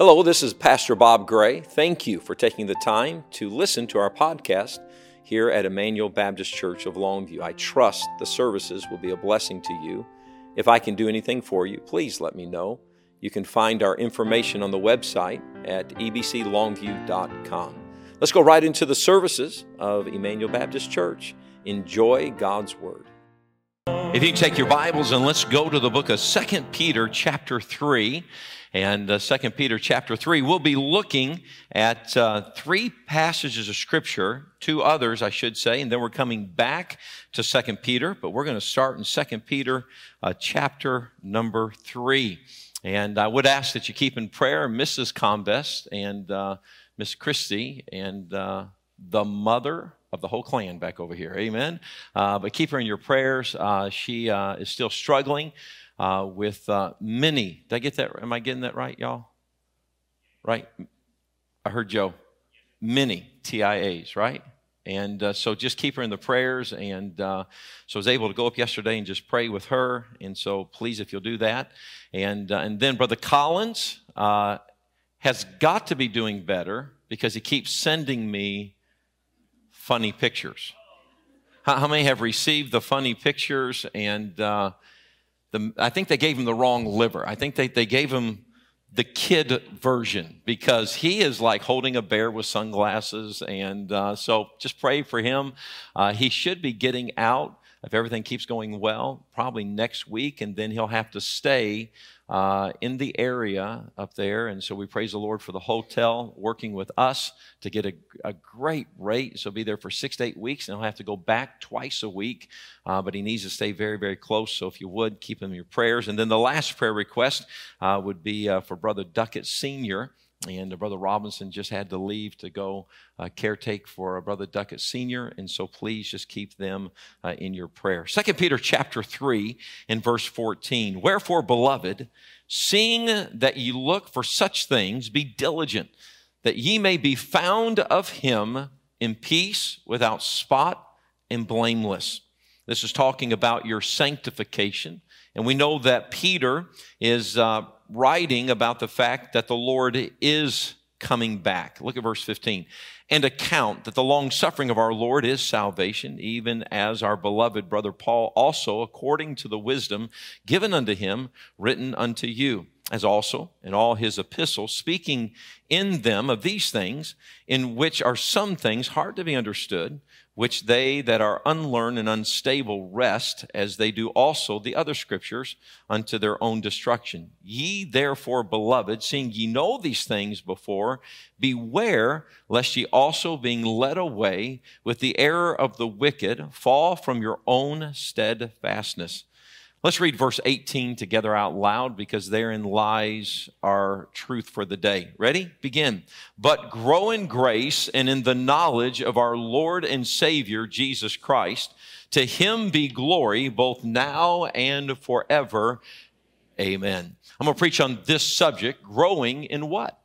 Hello, this is Pastor Bob Gray. Thank you for taking the time to listen to our podcast here at Emmanuel Baptist Church of Longview. I trust the services will be a blessing to you. If I can do anything for you, please let me know. You can find our information on the website at ebclongview.com. Let's go right into the services of Emmanuel Baptist Church. Enjoy God's Word. If you take your Bibles and let's go to the book of 2 Peter, chapter 3 and uh, 2 Peter chapter 3. We'll be looking at uh, three passages of Scripture, two others, I should say, and then we're coming back to 2 Peter, but we're going to start in 2 Peter uh, chapter number 3. And I would ask that you keep in prayer Mrs. Combest and uh, Miss Christie and uh, the mother of the whole clan back over here. Amen. Uh, but keep her in your prayers. Uh, she uh, is still struggling uh, with uh, many. Did I get that? Am I getting that right, y'all? Right? I heard Joe. Many TIAs, right? And uh, so just keep her in the prayers. And so I was able to go up yesterday and just pray with her. And so please, if you'll do that. And, and then Brother Collins has got to be doing better because he keeps sending me funny pictures. How, how many have received the funny pictures? And uh, the, I think they gave him the wrong liver. I think they, they gave him the kid version because he is like holding a bear with sunglasses. And uh, so just pray for him. Uh, he should be getting out if everything keeps going well, probably next week, and then he'll have to stay uh, in the area up there. And so we praise the Lord for the hotel working with us to get a, a great rate. So be there for six to eight weeks, and he'll have to go back twice a week. Uh, but he needs to stay very, very close. So if you would, keep him in your prayers. And then the last prayer request uh, would be uh, for Brother Duckett Sr and Brother Robinson just had to leave to go uh, caretake for Brother Duckett Sr. And so please just keep them uh, in your prayer. Second Peter chapter 3 and verse 14. Wherefore, beloved, seeing that ye look for such things, be diligent, that ye may be found of him in peace, without spot, and blameless. This is talking about your sanctification. And we know that Peter is uh, writing about the fact that the Lord is coming back. Look at verse 15. And account that the long suffering of our Lord is salvation, even as our beloved brother Paul also, according to the wisdom given unto him, written unto you as also in all his epistles, speaking in them of these things, in which are some things hard to be understood, which they that are unlearned and unstable rest, as they do also the other scriptures, unto their own destruction. Ye therefore, beloved, seeing ye know these things before, beware lest ye also, being led away with the error of the wicked, fall from your own steadfastness Let's read verse 18 together out loud because therein lies our truth for the day. Ready? Begin. But grow in grace and in the knowledge of our Lord and Savior, Jesus Christ. To him be glory both now and forever. Amen. I'm going to preach on this subject growing in what?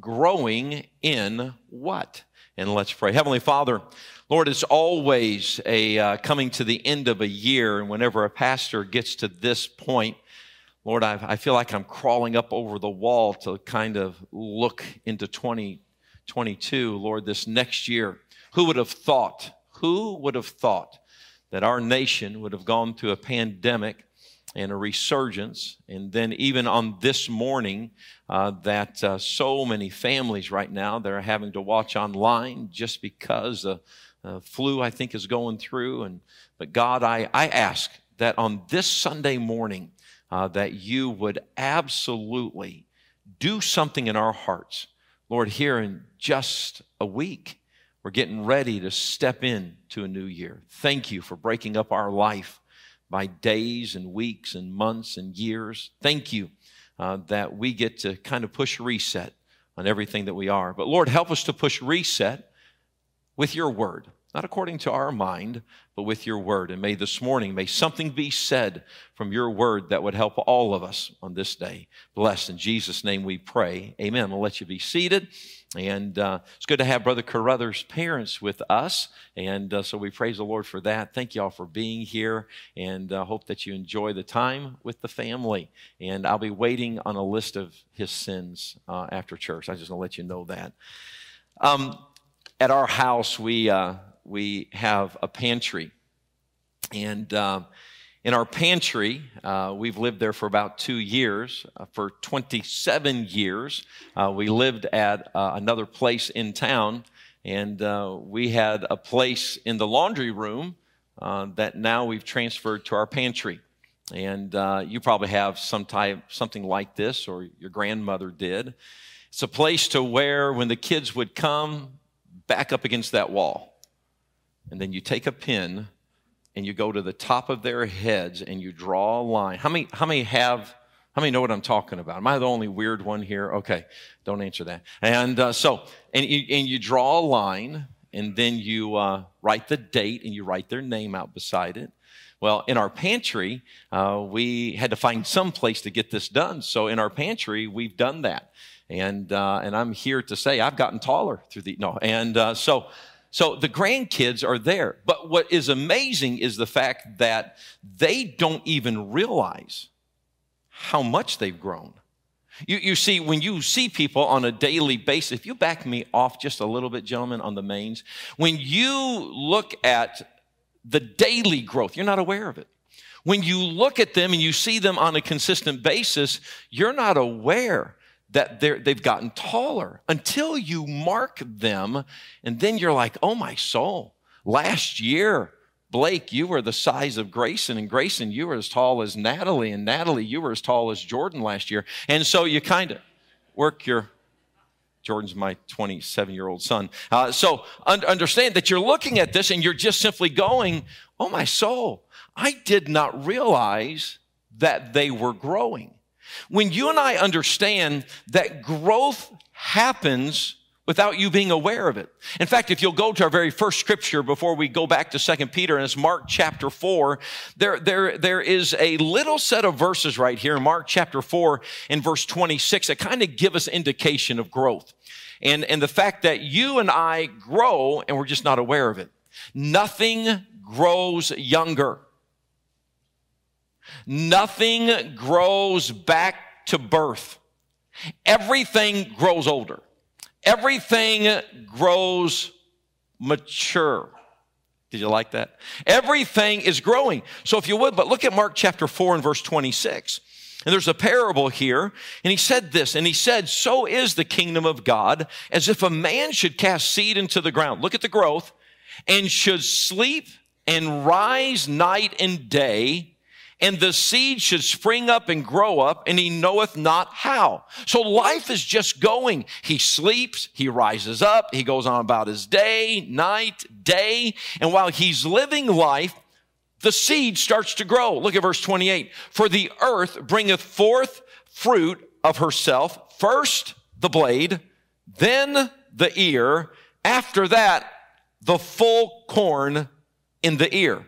Growing in what? And let's pray. Heavenly Father, Lord, it's always a uh, coming to the end of a year, and whenever a pastor gets to this point, Lord, I, I feel like I'm crawling up over the wall to kind of look into 2022, Lord, this next year. Who would have thought? Who would have thought that our nation would have gone through a pandemic and a resurgence. And then, even on this morning, uh, that uh, so many families right now that are having to watch online just because uh, uh, flu, I think, is going through. And but God, I, I ask that on this Sunday morning, uh, that you would absolutely do something in our hearts. Lord, here in just a week, we're getting ready to step in to a new year. Thank you for breaking up our life by days and weeks and months and years. Thank you uh, that we get to kind of push reset on everything that we are. But Lord, help us to push reset with your word. not according to our mind, but with your word. And may this morning, may something be said from your word that would help all of us on this day. Blessed in Jesus' name we pray. Amen. We'll let you be seated. And uh, it's good to have Brother Carruthers' parents with us. And uh, so we praise the Lord for that. Thank you all for being here and uh, hope that you enjoy the time with the family. And I'll be waiting on a list of his sins uh, after church. I just want to let you know that. Um, at our house, we, uh, we have a pantry. And uh, in our pantry, uh, we've lived there for about two years. Uh, for 27 years, uh, we lived at uh, another place in town, and uh, we had a place in the laundry room that now we've transferred to our pantry. And you probably have some type, something like this, or your grandmother did. It's a place to where, when the kids would come, back up against that wall, and then you take a pin and you go to the top of their heads and you draw a line. How many, how many have, how many know what I'm talking about? Am I the only weird one here? Okay, don't answer that. And uh, so, and you, and you draw a line and then you uh, write the date and you write their name out beside it. Well, in our pantry, uh, we had to find some place to get this done. So in our pantry, we've done that. And, uh, and I'm here to say I've gotten taller through the, no. And uh, so, so the grandkids are there. But what is amazing is the fact that they don't even realize how much they've grown. You, you see, when you see people on a daily basis, if you back me off just a little bit, gentlemen, on the mains, when you look at the daily growth, you're not aware of it. When you look at them and you see them on a consistent basis, you're not aware that they've gotten taller until you mark them. And then you're like, oh, my soul, last year, Blake, you were the size of Grayson, and Grayson, you were as tall as Natalie, and Natalie, you were as tall as Jordan last year. And so you kind of work your Jordan's my 27 year old son. Uh, so un- understand that you're looking at this and you're just simply going, Oh, my soul, I did not realize that they were growing. When you and I understand that growth happens without you being aware of it. In fact, if you'll go to our very first scripture before we go back to Second Peter, and it's Mark chapter 4, there, there, there is a little set of verses right here in Mark chapter 4 in verse 26 that kind of give us indication of growth. And, and the fact that you and I grow and we're just not aware of it. Nothing grows younger. Nothing grows back to birth. Everything grows older. Everything grows mature. Did you like that? Everything is growing. So if you would, but look at Mark chapter 4 and verse 26. And there's a parable here, and he said this, and he said, So is the kingdom of God, as if a man should cast seed into the ground. Look at the growth, and should sleep and rise night and day, and the seed should spring up and grow up, and he knoweth not how. So life is just going. He sleeps, he rises up, he goes on about his day, night, day, and while he's living life, the seed starts to grow. Look at verse 28. For the earth bringeth forth fruit of herself, first the blade, then the ear, after that, the full corn in the ear.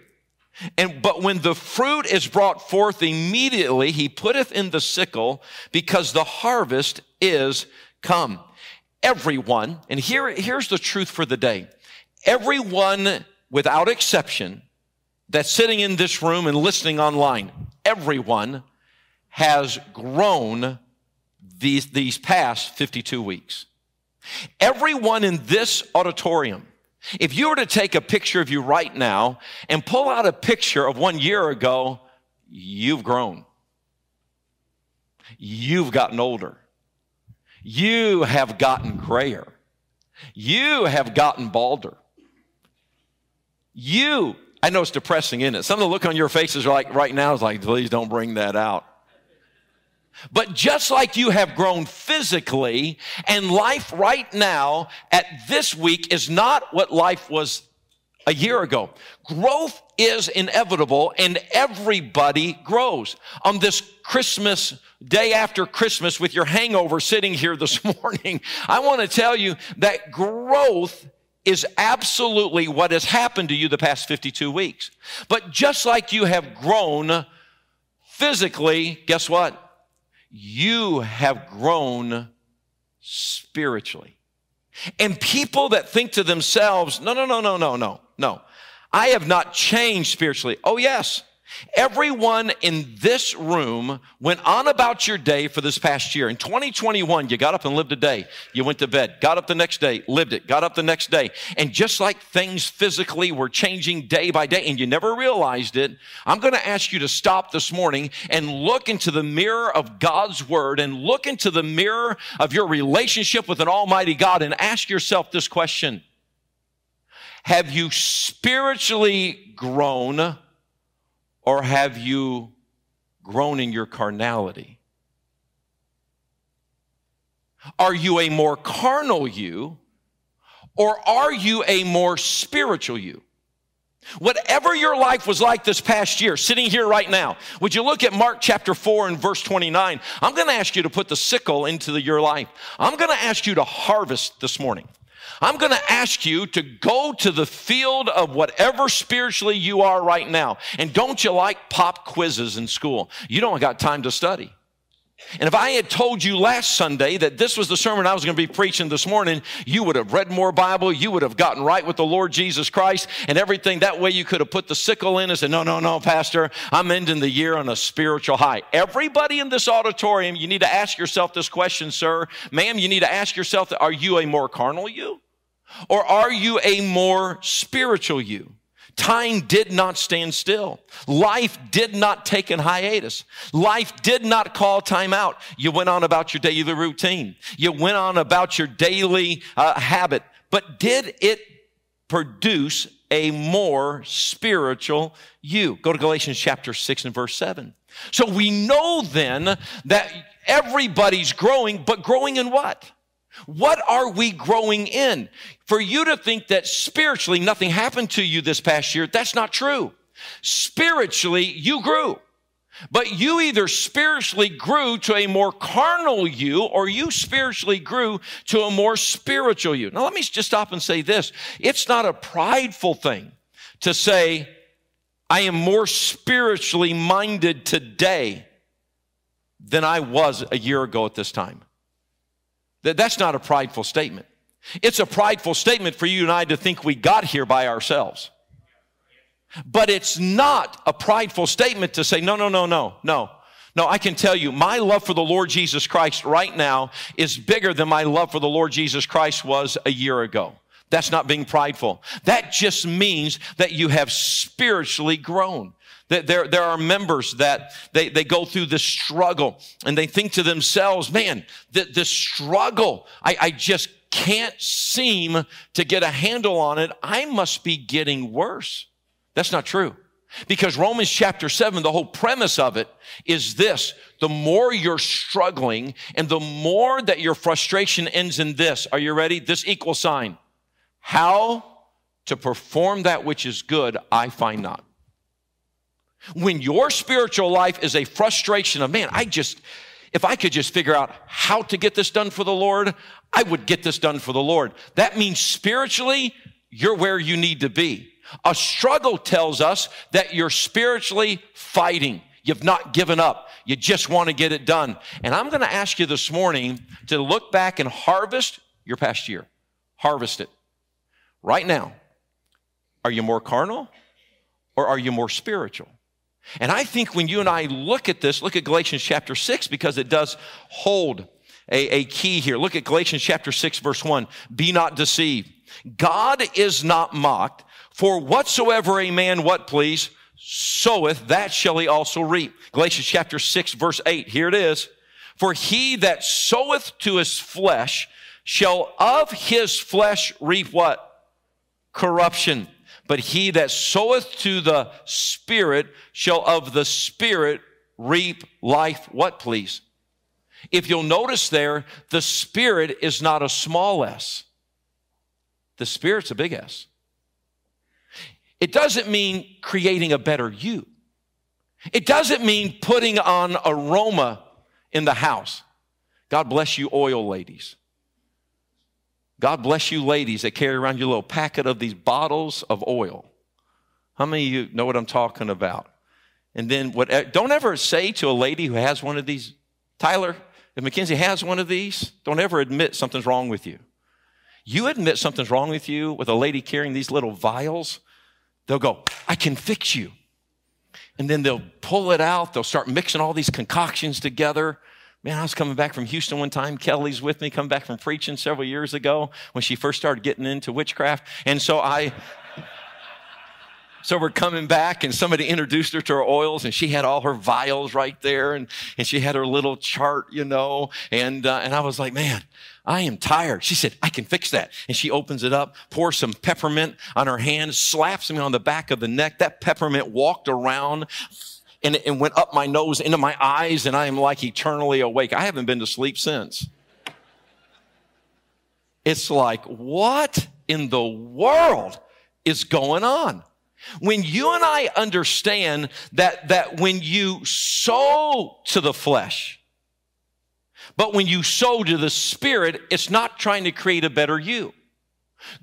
And, but when the fruit is brought forth immediately, he putteth in the sickle because the harvest is come. Everyone, and here, here's the truth for the day. Everyone, without exception, that's sitting in this room and listening online, everyone has grown these, these past 52 weeks. Everyone in this auditorium if you were to take a picture of you right now and pull out a picture of one year ago, you've grown. You've gotten older. You have gotten grayer. You have gotten balder. You, I know it's depressing, isn't it? Some of the look on your faces are like right now is like, please don't bring that out. But just like you have grown physically, and life right now at this week is not what life was a year ago. Growth is inevitable and everybody grows. On this Christmas day after Christmas with your hangover sitting here this morning, I want to tell you that growth is absolutely what has happened to you the past 52 weeks. But just like you have grown physically, guess what? You have grown spiritually. And people that think to themselves, no, no, no, no, no, no, no. I have not changed spiritually. Oh, yes. Everyone in this room went on about your day for this past year. In 2021, you got up and lived a day. You went to bed, got up the next day, lived it, got up the next day. And just like things physically were changing day by day and you never realized it, I'm going to ask you to stop this morning and look into the mirror of God's word and look into the mirror of your relationship with an almighty God and ask yourself this question. Have you spiritually grown? Or have you grown in your carnality? Are you a more carnal you? Or are you a more spiritual you? Whatever your life was like this past year, sitting here right now, would you look at Mark chapter 4 and verse 29? I'm going to ask you to put the sickle into the, your life. I'm going to ask you to harvest this morning. I'm going to ask you to go to the field of whatever spiritually you are right now. And don't you like pop quizzes in school? You don't got time to study. And if I had told you last Sunday that this was the sermon I was going to be preaching this morning, you would have read more Bible, you would have gotten right with the Lord Jesus Christ and everything. That way you could have put the sickle in and said, no, no, no, pastor, I'm ending the year on a spiritual high. Everybody in this auditorium, you need to ask yourself this question, sir. Ma'am, you need to ask yourself, are you a more carnal you? Or are you a more spiritual you? Time did not stand still. Life did not take an hiatus. Life did not call time out. You went on about your daily routine. You went on about your daily uh, habit. But did it produce a more spiritual you? Go to Galatians chapter 6 and verse 7. So we know then that everybody's growing, but growing in what? What are we growing in? For you to think that spiritually nothing happened to you this past year, that's not true. Spiritually, you grew. But you either spiritually grew to a more carnal you or you spiritually grew to a more spiritual you. Now, let me just stop and say this. It's not a prideful thing to say, I am more spiritually minded today than I was a year ago at this time. That's not a prideful statement. It's a prideful statement for you and I to think we got here by ourselves. But it's not a prideful statement to say, no, no, no, no, no. No, I can tell you, my love for the Lord Jesus Christ right now is bigger than my love for the Lord Jesus Christ was a year ago. That's not being prideful. That just means that you have spiritually grown. There, there are members that they, they go through this struggle and they think to themselves, man, the, this struggle, I, I just can't seem to get a handle on it. I must be getting worse. That's not true. Because Romans chapter 7, the whole premise of it is this. The more you're struggling and the more that your frustration ends in this. Are you ready? This equal sign. How to perform that which is good, I find not. When your spiritual life is a frustration of, man, I just, if I could just figure out how to get this done for the Lord, I would get this done for the Lord. That means spiritually, you're where you need to be. A struggle tells us that you're spiritually fighting. You've not given up. You just want to get it done. And I'm going to ask you this morning to look back and harvest your past year. Harvest it. Right now. Are you more carnal or are you more spiritual? And I think when you and I look at this, look at Galatians chapter 6 because it does hold a, a key here. Look at Galatians chapter 6 verse 1. Be not deceived. God is not mocked, for whatsoever a man, what please, soweth, that shall he also reap. Galatians chapter 6 verse 8. Here it is. For he that soweth to his flesh shall of his flesh reap what? Corruption. But he that soweth to the Spirit shall of the Spirit reap life. What, please? If you'll notice there, the Spirit is not a small s. The Spirit's a big S. It doesn't mean creating a better you. It doesn't mean putting on aroma in the house. God bless you, oil ladies. God bless you ladies that carry around your little packet of these bottles of oil. How many of you know what I'm talking about? And then what, don't ever say to a lady who has one of these, Tyler, if Mackenzie has one of these, don't ever admit something's wrong with you. You admit something's wrong with you with a lady carrying these little vials, they'll go, I can fix you. And then they'll pull it out, they'll start mixing all these concoctions together. Man, I was coming back from Houston one time. Kelly's with me, coming back from preaching several years ago when she first started getting into witchcraft. And so I, so we're coming back and somebody introduced her to her oils and she had all her vials right there and, and she had her little chart, you know, and, uh, and I was like, man, I am tired. She said, I can fix that. And she opens it up, pours some peppermint on her hand, slaps me on the back of the neck. That peppermint walked around and it went up my nose into my eyes and I am like eternally awake. I haven't been to sleep since. It's like, what in the world is going on? When you and I understand that, that when you sow to the flesh, but when you sow to the spirit, it's not trying to create a better you.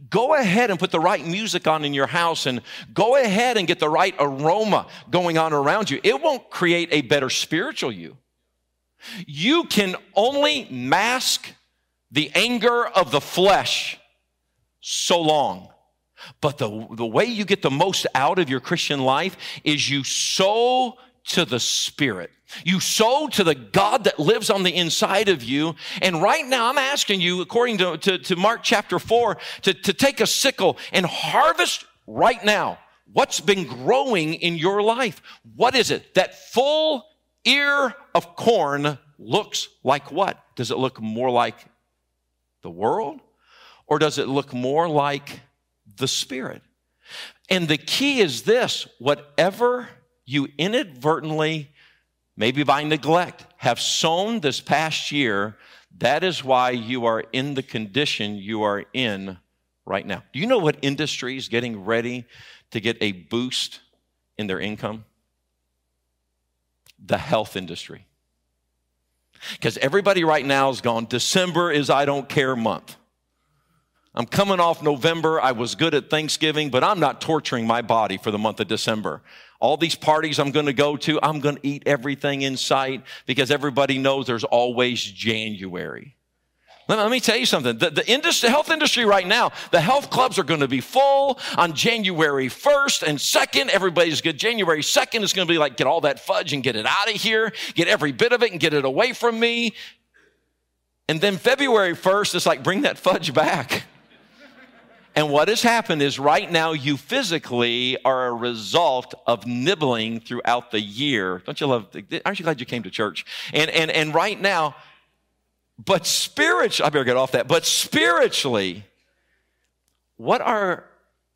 Go ahead and put the right music on in your house and go ahead and get the right aroma going on around you. It won't create a better spiritual you. You can only mask the anger of the flesh so long. But the, the way you get the most out of your Christian life is you sow to the Spirit. You sow to the God that lives on the inside of you. And right now, I'm asking you, according to, to, to Mark chapter 4, to, to take a sickle and harvest right now what's been growing in your life. What is it? That full ear of corn looks like what? Does it look more like the world? Or does it look more like the Spirit. And the key is this whatever you inadvertently, maybe by neglect, have sown this past year, that is why you are in the condition you are in right now. Do you know what industry is getting ready to get a boost in their income? The health industry. Because everybody right now is gone, December is I don't care month. I'm coming off November. I was good at Thanksgiving, but I'm not torturing my body for the month of December. All these parties I'm going to go to, I'm going to eat everything in sight because everybody knows there's always January. Let me tell you something. The, the industry, health industry right now, the health clubs are going to be full on January 1st and 2nd. Everybody's good. January 2nd is going to be like, get all that fudge and get it out of here, get every bit of it and get it away from me. And then February 1st, it's like, bring that fudge back. And what has happened is right now you physically are a result of nibbling throughout the year. Don't you love, aren't you glad you came to church? And, and, and right now, but spiritually, I better get off that, but spiritually, what are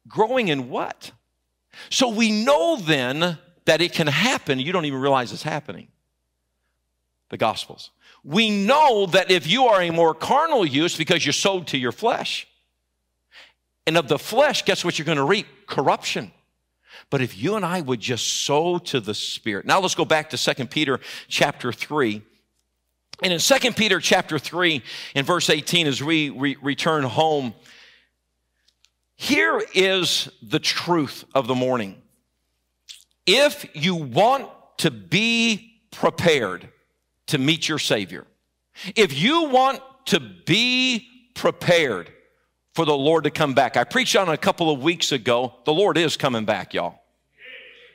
growing in what? So we know then that it can happen. You don't even realize it's happening. The Gospels. We know that if you are a more carnal use because you're sold to your flesh, and of the flesh, guess what you're going to reap? Corruption. But if you and I would just sow to the Spirit. Now let's go back to 2 Peter chapter 3. And in 2 Peter chapter 3, in verse 18, as we re- return home, here is the truth of the morning. If you want to be prepared to meet your Savior, if you want to be prepared for the Lord to come back. I preached on a couple of weeks ago. The Lord is coming back, y'all.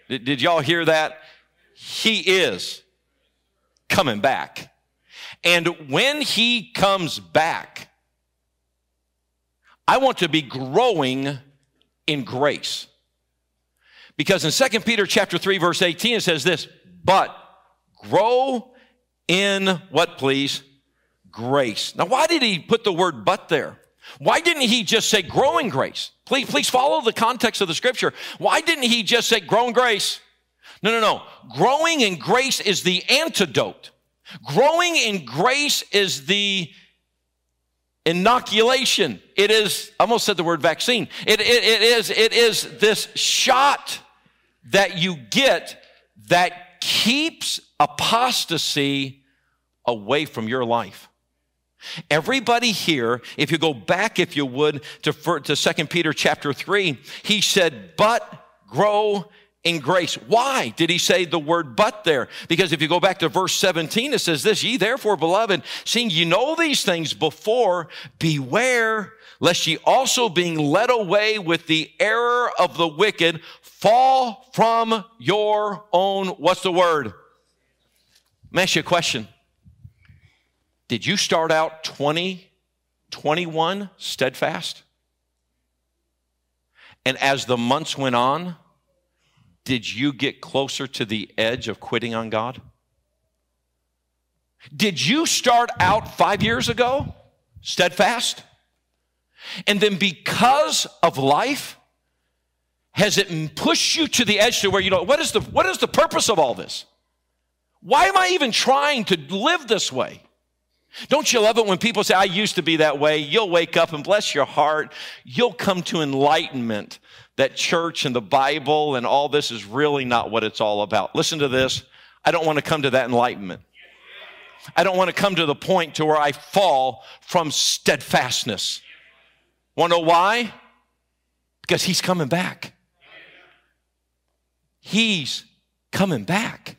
Did, did y'all hear that? He is coming back. And when he comes back, I want to be growing in grace. Because in 2 Peter chapter 3 verse 18 it says this, but grow in what please? Grace. Now why did he put the word but there? Why didn't he just say growing grace? Please, please follow the context of the scripture. Why didn't he just say growing grace? No, no, no. Growing in grace is the antidote. Growing in grace is the inoculation. It is, I almost said the word vaccine. It, it, it is, it is this shot that you get that keeps apostasy away from your life. Everybody here, if you go back, if you would, to, to 2 Peter chapter 3, he said, but grow in grace. Why did he say the word but there? Because if you go back to verse 17, it says this, ye therefore, beloved, seeing you know these things before, beware lest ye also being led away with the error of the wicked fall from your own, what's the word? Let me ask you a question. Did you start out 20, 21 steadfast? And as the months went on, did you get closer to the edge of quitting on God? Did you start out five years ago steadfast? And then because of life, has it pushed you to the edge to where you know, what is the, what is the purpose of all this? Why am I even trying to live this way? Don't you love it when people say, I used to be that way? You'll wake up and bless your heart. You'll come to enlightenment that church and the Bible and all this is really not what it's all about. Listen to this. I don't want to come to that enlightenment. I don't want to come to the point to where I fall from steadfastness. Want to know why? Because he's coming back. He's coming back.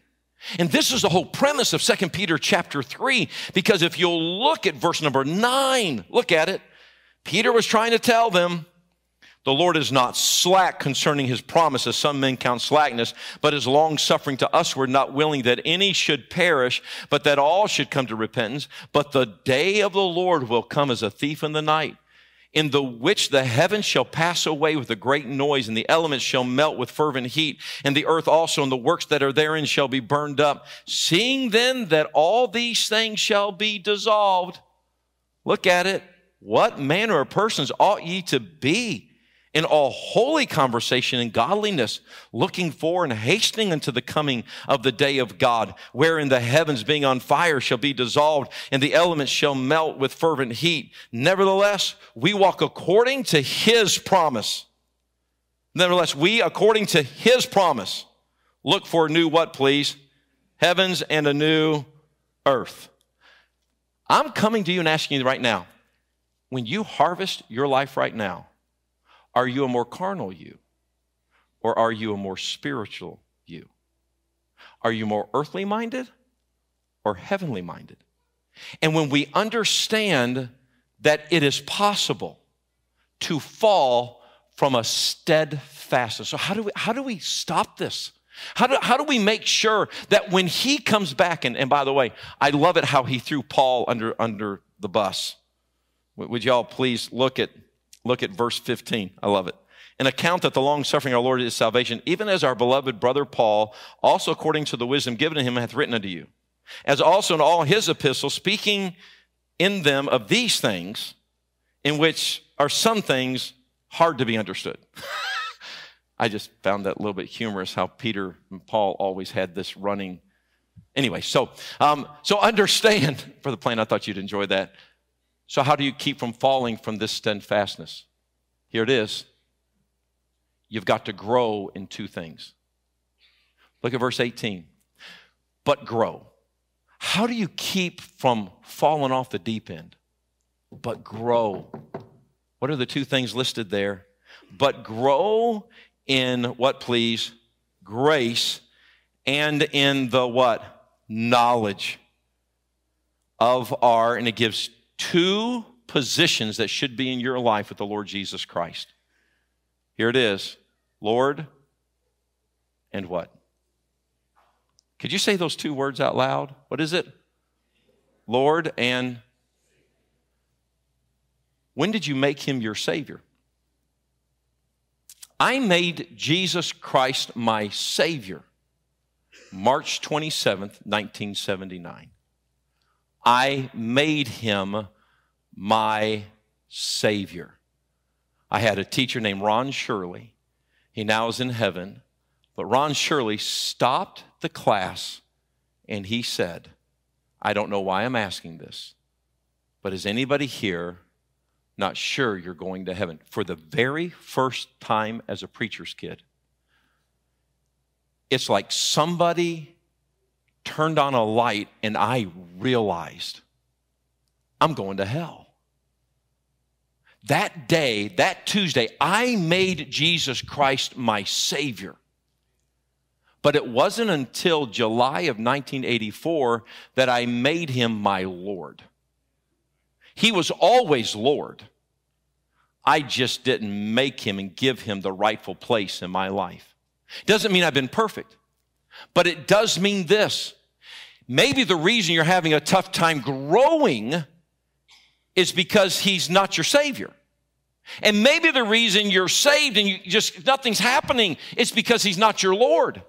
And this is the whole premise of 2 Peter chapter 3, because if you'll look at verse number 9, look at it. Peter was trying to tell them, the Lord is not slack concerning his promise, as some men count slackness, but is long suffering to us. We're not willing that any should perish, but that all should come to repentance. But the day of the Lord will come as a thief in the night in the which the heavens shall pass away with a great noise, and the elements shall melt with fervent heat, and the earth also and the works that are therein shall be burned up. Seeing then that all these things shall be dissolved, look at it. What manner of persons ought ye to be? In all holy conversation and godliness, looking for and hastening unto the coming of the day of God, wherein the heavens being on fire shall be dissolved and the elements shall melt with fervent heat. Nevertheless, we walk according to his promise. Nevertheless, we, according to his promise, look for a new what, please? Heavens and a new earth. I'm coming to you and asking you right now, when you harvest your life right now, are you a more carnal you? Or are you a more spiritual you? Are you more earthly minded or heavenly minded? And when we understand that it is possible to fall from a steadfastness. So how do we, how do we stop this? How do, how do we make sure that when he comes back, and, and by the way, I love it how he threw Paul under, under the bus. Would y'all please look at Look at verse 15. I love it. An account that the long suffering of our Lord is salvation, even as our beloved brother Paul, also according to the wisdom given to him, hath written unto you. As also in all his epistles, speaking in them of these things, in which are some things hard to be understood. I just found that a little bit humorous how Peter and Paul always had this running. Anyway, so um, so understand for the plan. I thought you'd enjoy that. So, how do you keep from falling from this steadfastness? Here it is. You've got to grow in two things. Look at verse 18. But grow. How do you keep from falling off the deep end? But grow. What are the two things listed there? But grow in what, please? Grace and in the what? Knowledge of our, and it gives two positions that should be in your life with the Lord Jesus Christ. Here it is Lord and what? Could you say those two words out loud? What is it? Lord and when did you make him your Savior? I made Jesus Christ my Savior March 27th, 1979. I made him my Savior. I had a teacher named Ron Shirley. He now is in heaven. But Ron Shirley stopped the class and he said, I don't know why I'm asking this, but is anybody here not sure you're going to heaven? For the very first time as a preacher's kid, it's like somebody turned on a light and I realized I'm going to hell. That day, that Tuesday, I made Jesus Christ my Savior. But it wasn't until July of 1984 that I made him my Lord. He was always Lord. I just didn't make him and give him the rightful place in my life. Doesn't mean I've been perfect, but it does mean this. Maybe the reason you're having a tough time growing is because he's not your savior. And maybe the reason you're saved and you just nothing's happening is because he's not your Lord.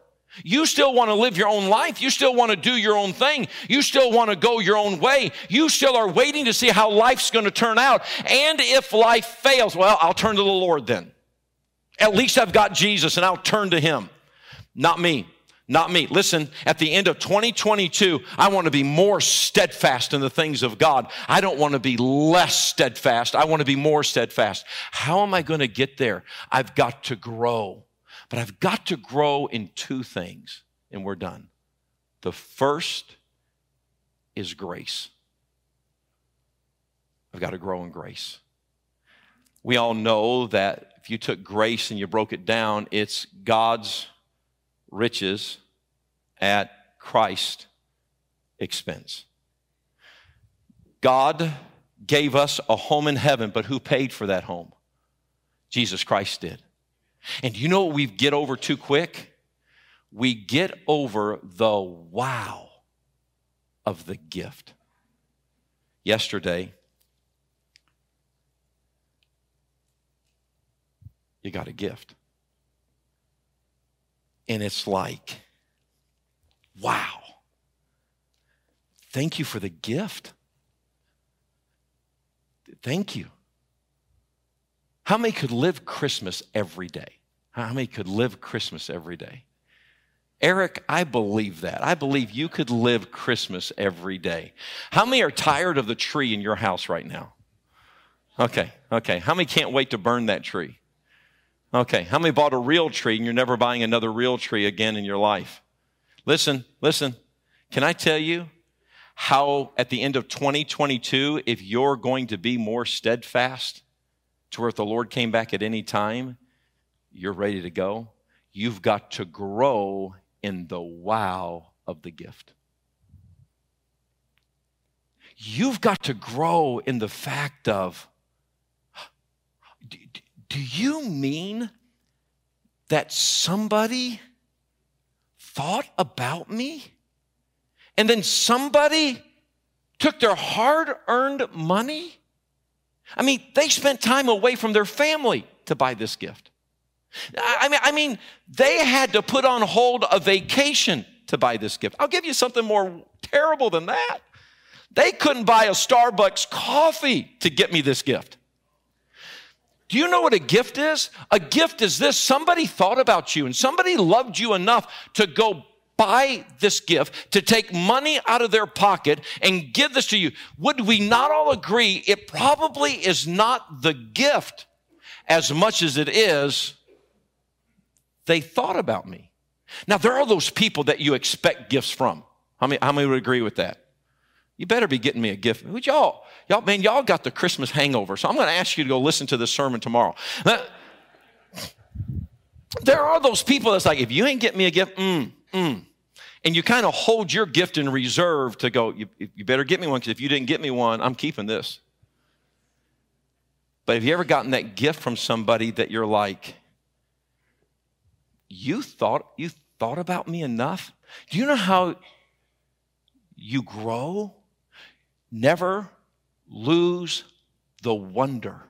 You still want to live your own life. You still want to do your own thing. You still want to go your own way. You still are waiting to see how life's going to turn out. And if life fails, well, I'll turn to the Lord then. At least I've got Jesus and I'll turn to him. Not me. Not me. Listen, at the end of 2022, I want to be more steadfast in the things of God. I don't want to be less steadfast. I want to be more steadfast. How am I going to get there? I've got to grow. But I've got to grow in two things, and we're done. The first is grace. I've got to grow in grace. We all know that if you took grace and you broke it down, it's God's riches at Christ's expense. God gave us a home in heaven, but who paid for that home? Jesus Christ did. And you know what we get over too quick? We get over the wow of the gift. Yesterday, you got a gift. And it's like, wow. Thank you for the gift. Thank you. How many could live Christmas every day? How many could live Christmas every day? Eric, I believe that. I believe you could live Christmas every day. How many are tired of the tree in your house right now? Okay, okay. How many can't wait to burn that tree? Okay. How many bought a real tree and you're never buying another real tree again in your life? Listen, listen. Can I tell you how at the end of 2022, if you're going to be more steadfast to where if the Lord came back at any time, you're ready to go? You've got to grow in the wow of the gift. You've got to grow in the fact of, do you mean that somebody thought about me? And then somebody took their hard earned money? I mean, they spent time away from their family to buy this gift. I mean, I mean, they had to put on hold a vacation to buy this gift. I'll give you something more terrible than that. They couldn't buy a Starbucks coffee to get me this gift. Do you know what a gift is? A gift is this somebody thought about you and somebody loved you enough to go buy this gift, to take money out of their pocket and give this to you. Would we not all agree it probably is not the gift as much as it is they thought about me? Now, there are those people that you expect gifts from. How many, how many would agree with that? You better be getting me a gift. Would y'all, y'all, man, y'all got the Christmas hangover. So I'm going to ask you to go listen to this sermon tomorrow. Now, there are those people that's like, if you ain't get me a gift, mm, mm. And you kind of hold your gift in reserve to go, you, you better get me one because if you didn't get me one, I'm keeping this. But have you ever gotten that gift from somebody that you're like, you thought you thought about me enough? Do you know how you grow Never lose the wonder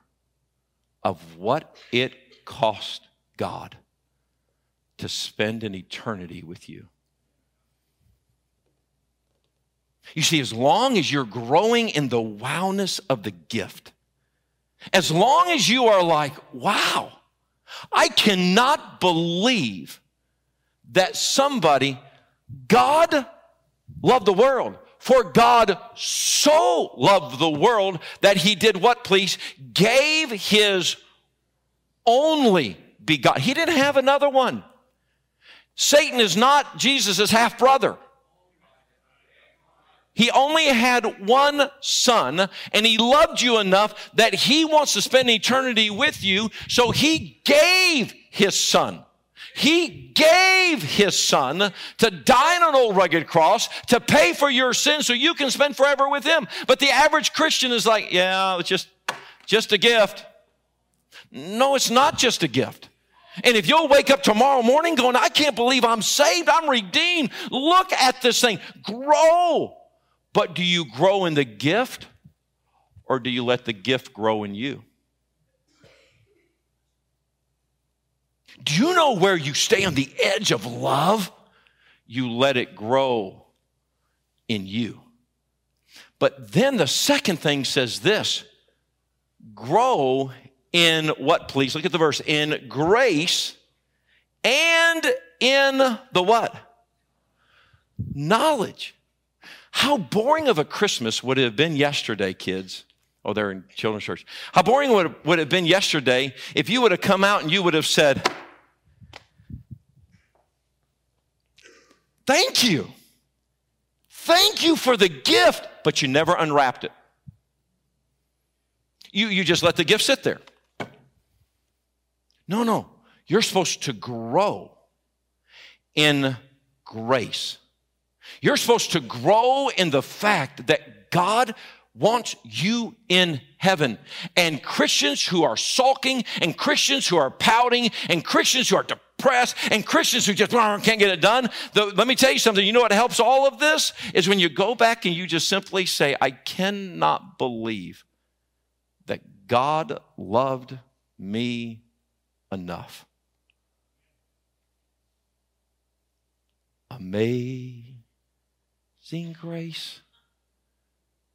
of what it cost God to spend an eternity with you. You see, as long as you're growing in the wowness of the gift, as long as you are like, wow, I cannot believe that somebody, God loved the world. For God so loved the world that he did what, please? Gave his only begotten. He didn't have another one. Satan is not Jesus' half brother. He only had one son and he loved you enough that he wants to spend eternity with you. So he gave his son. He gave his son to die on an old rugged cross to pay for your sins so you can spend forever with him. But the average Christian is like, yeah, it's just, just a gift. No, it's not just a gift. And if you'll wake up tomorrow morning going, I can't believe I'm saved, I'm redeemed, look at this thing, grow. But do you grow in the gift or do you let the gift grow in you? Do you know where you stay on the edge of love? You let it grow in you. But then the second thing says this grow in what, please? Look at the verse. In grace and in the what? Knowledge. How boring of a Christmas would it have been yesterday, kids? Oh, they're in children's church. How boring would it, would it have been yesterday if you would have come out and you would have said, Thank you. Thank you for the gift, but you never unwrapped it. You, you just let the gift sit there. No, no. You're supposed to grow in grace. You're supposed to grow in the fact that God wants you in heaven. And Christians who are sulking, and Christians who are pouting, and Christians who are depressed, and Christians who just can't get it done. The, let me tell you something. You know what helps all of this? Is when you go back and you just simply say, I cannot believe that God loved me enough. Amazing grace.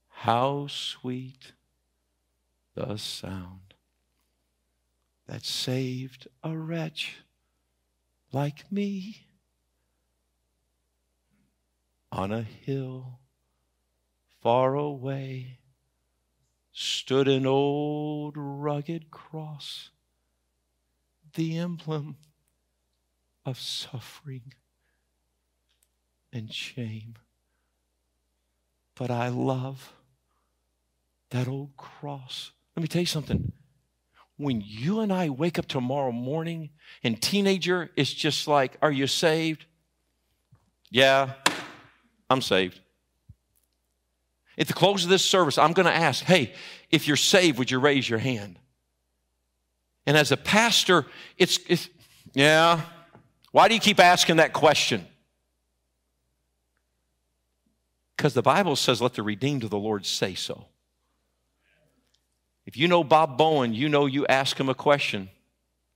How sweet the sound that saved a wretch like me on a hill far away stood an old rugged cross, the emblem of suffering and shame. But I love that old cross. Let me tell you something. When you and I wake up tomorrow morning and teenager is just like, Are you saved? Yeah, I'm saved. At the close of this service, I'm going to ask, Hey, if you're saved, would you raise your hand? And as a pastor, it's, it's yeah. Why do you keep asking that question? Because the Bible says, let the redeemed of the Lord say so. If you know Bob Bowen, you know you ask him a question.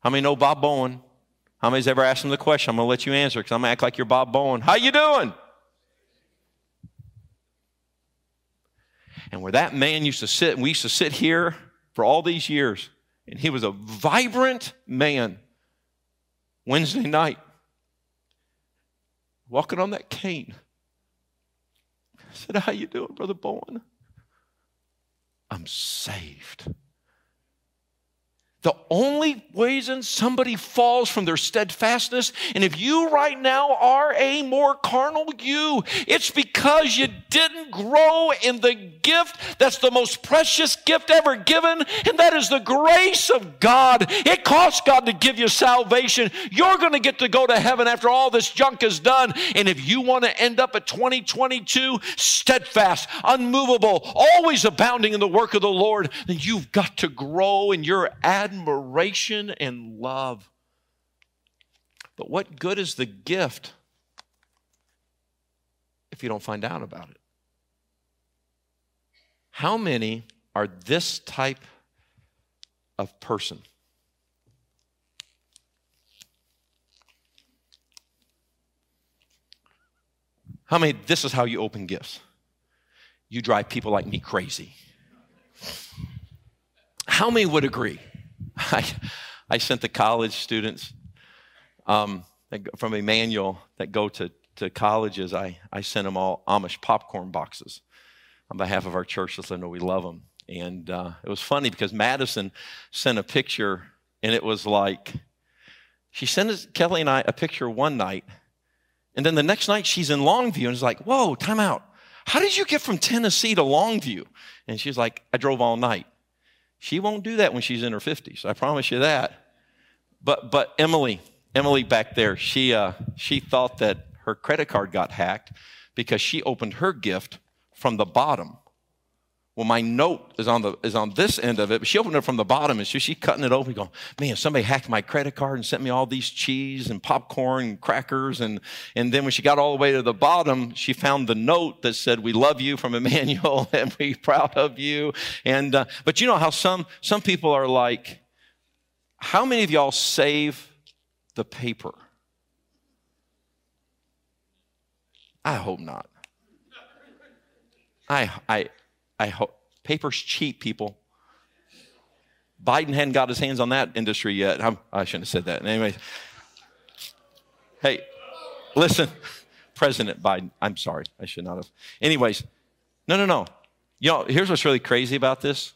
How many know Bob Bowen? How many's ever asked him the question? I'm going to let you answer because I'm going to act like you're Bob Bowen. How you doing? And where that man used to sit, and we used to sit here for all these years, and he was a vibrant man. Wednesday night, walking on that cane. I said, How you doing, Brother Bowen? I'm saved. The only reason somebody falls from their steadfastness, and if you right now are a more carnal you, it's because you didn't grow in the gift that's the most precious gift ever given, and that is the grace of God. It costs God to give you salvation. You're going to get to go to heaven after all this junk is done. And if you want to end up at 2022 steadfast, unmovable, always abounding in the work of the Lord, then you've got to grow in your ad admiration and love. But what good is the gift if you don't find out about it? How many are this type of person? How many, this is how you open gifts? You drive people like me crazy. How many would agree? I, I sent the college students um, from Emmanuel that go to, to colleges, I, I sent them all Amish popcorn boxes on behalf of our church. Let them know we love them. And uh, it was funny because Madison sent a picture, and it was like, she sent us, Kelly and I a picture one night, and then the next night she's in Longview and is like, whoa, time out. How did you get from Tennessee to Longview? And she's like, I drove all night. She won't do that when she's in her 50s. I promise you that. But, but Emily, Emily back there, she, uh, she thought that her credit card got hacked because she opened her gift from the bottom. Well, my note is on the is on this end of it, but she opened it from the bottom and she, she cutting it open, going, Man, somebody hacked my credit card and sent me all these cheese and popcorn and crackers. And and then when she got all the way to the bottom, she found the note that said, We love you from Emmanuel and we're proud of you. And uh, but you know how some some people are like, How many of y'all save the paper? I hope not. I I I hope paper's cheap, people. Biden hadn't got his hands on that industry yet. I'm, I should not have said that. Anyway, hey, listen, President Biden. I'm sorry, I should not have. Anyways, no, no, no. You know, here's what's really crazy about this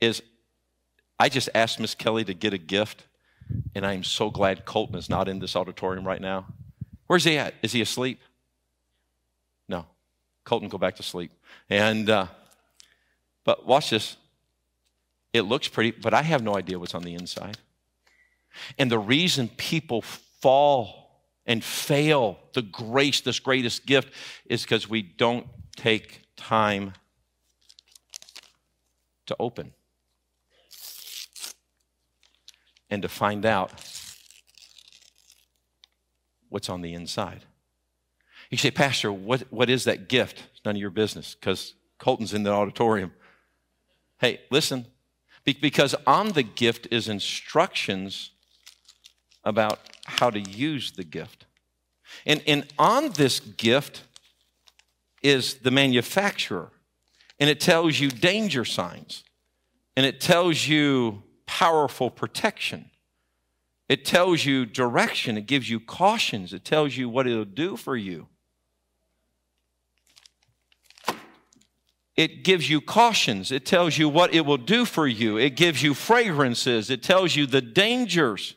is I just asked Miss Kelly to get a gift, and I am so glad Colton is not in this auditorium right now. Where's he at? Is he asleep? No. Colton, go back to sleep. And uh, but watch this. It looks pretty, but I have no idea what's on the inside. And the reason people fall and fail the grace, this greatest gift, is because we don't take time to open and to find out what's on the inside. You say, Pastor, what, what is that gift? It's none of your business because Colton's in the auditorium. Hey, listen, because on the gift is instructions about how to use the gift. And, and on this gift is the manufacturer, and it tells you danger signs, and it tells you powerful protection. It tells you direction, it gives you cautions, it tells you what it'll do for you. It gives you cautions. It tells you what it will do for you. It gives you fragrances. It tells you the dangers.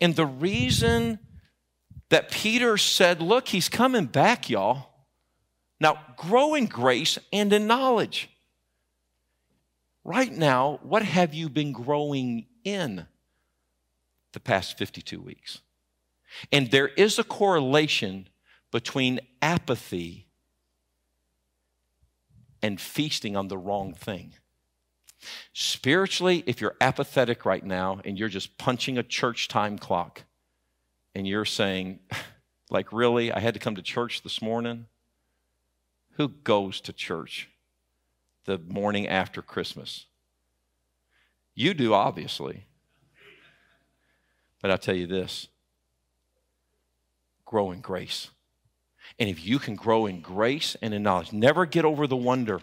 And the reason that Peter said, Look, he's coming back, y'all. Now, grow in grace and in knowledge. Right now, what have you been growing in the past 52 weeks? And there is a correlation between apathy and feasting on the wrong thing. Spiritually, if you're apathetic right now and you're just punching a church time clock and you're saying, like, really, I had to come to church this morning? Who goes to church the morning after Christmas? You do, obviously. But I'll tell you this grow in grace. And if you can grow in grace and in knowledge, never get over the wonder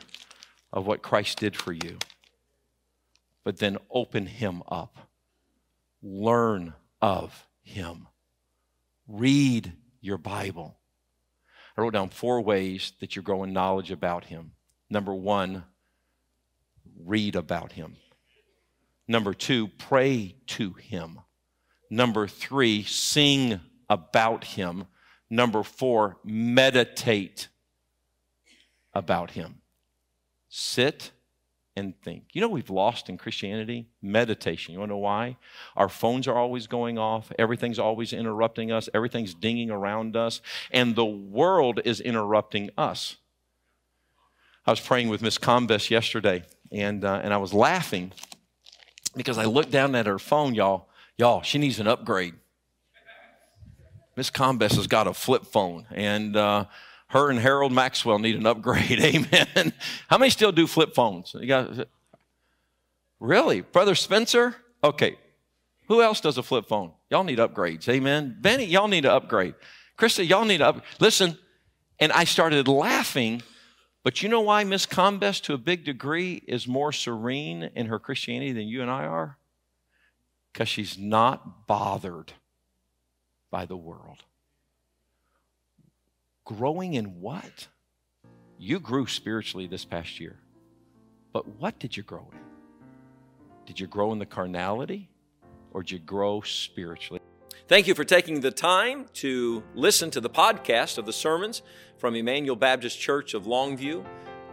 of what Christ did for you, but then open Him up. Learn of Him. Read your Bible. I wrote down four ways that you grow in knowledge about Him. Number one, read about Him. Number two, pray to Him. Number three, sing about Him. Number four, meditate about Him. Sit and think. You know, we've lost in Christianity meditation. You want to know why? Our phones are always going off, everything's always interrupting us, everything's dinging around us, and the world is interrupting us. I was praying with Miss Combes yesterday, and, uh, and I was laughing because I looked down at her phone, y'all. Y'all, she needs an upgrade. Miss Combes has got a flip phone, and uh, her and Harold Maxwell need an upgrade. Amen. How many still do flip phones? You got really, brother Spencer? Okay. Who else does a flip phone? Y'all need upgrades. Amen. Benny, y'all need to upgrade. Krista, y'all need to. Listen, and I started laughing. But you know why Miss Combes, to a big degree, is more serene in her Christianity than you and I are? Because she's not bothered by the world. Growing in what? You grew spiritually this past year. But what did you grow in? Did you grow in the carnality or did you grow spiritually? Thank you for taking the time to listen to the podcast of the sermons from Emmanuel Baptist Church of Longview.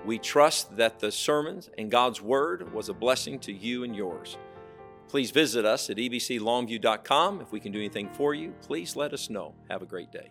We trust that the sermons and God's Word was a blessing to you and yours. Please visit us at ebclongview.com. If we can do anything for you, please let us know. Have a great day.